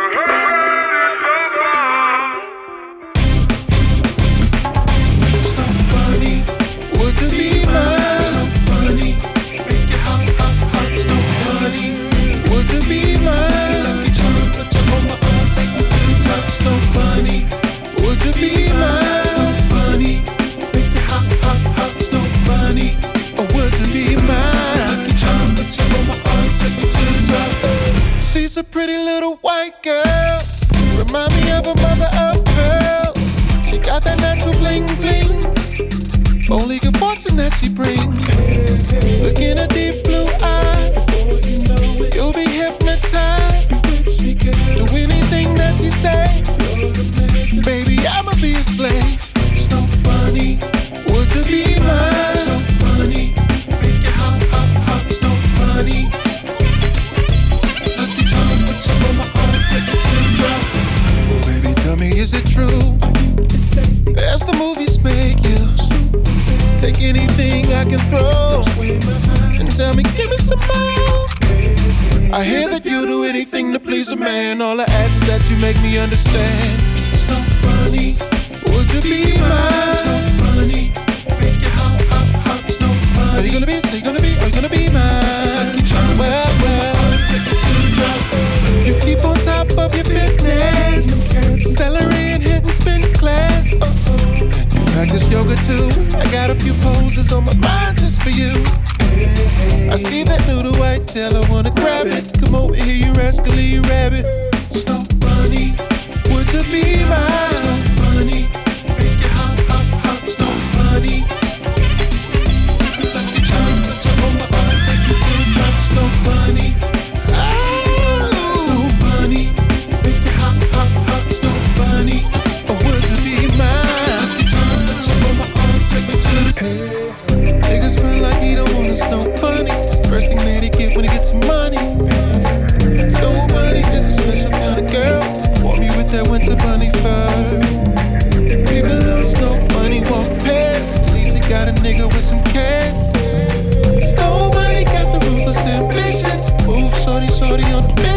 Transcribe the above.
a hurt. a pretty little white girl. Remind me of a mother of pearl. She got that natural bling bling. Only good fortune that she brings. Look in her deep blue eyes. you'll be hypnotized. Do anything that she say. Baby, I'ma be a slave. Take anything I can throw and tell me, give me some more. I hear that you do anything to please a man. All I ask is that you make me understand. Got a few poses on my mind just for you. I see that little white tail, I wanna grab it. Come over here, you rascally rabbit. Stop shorty on the.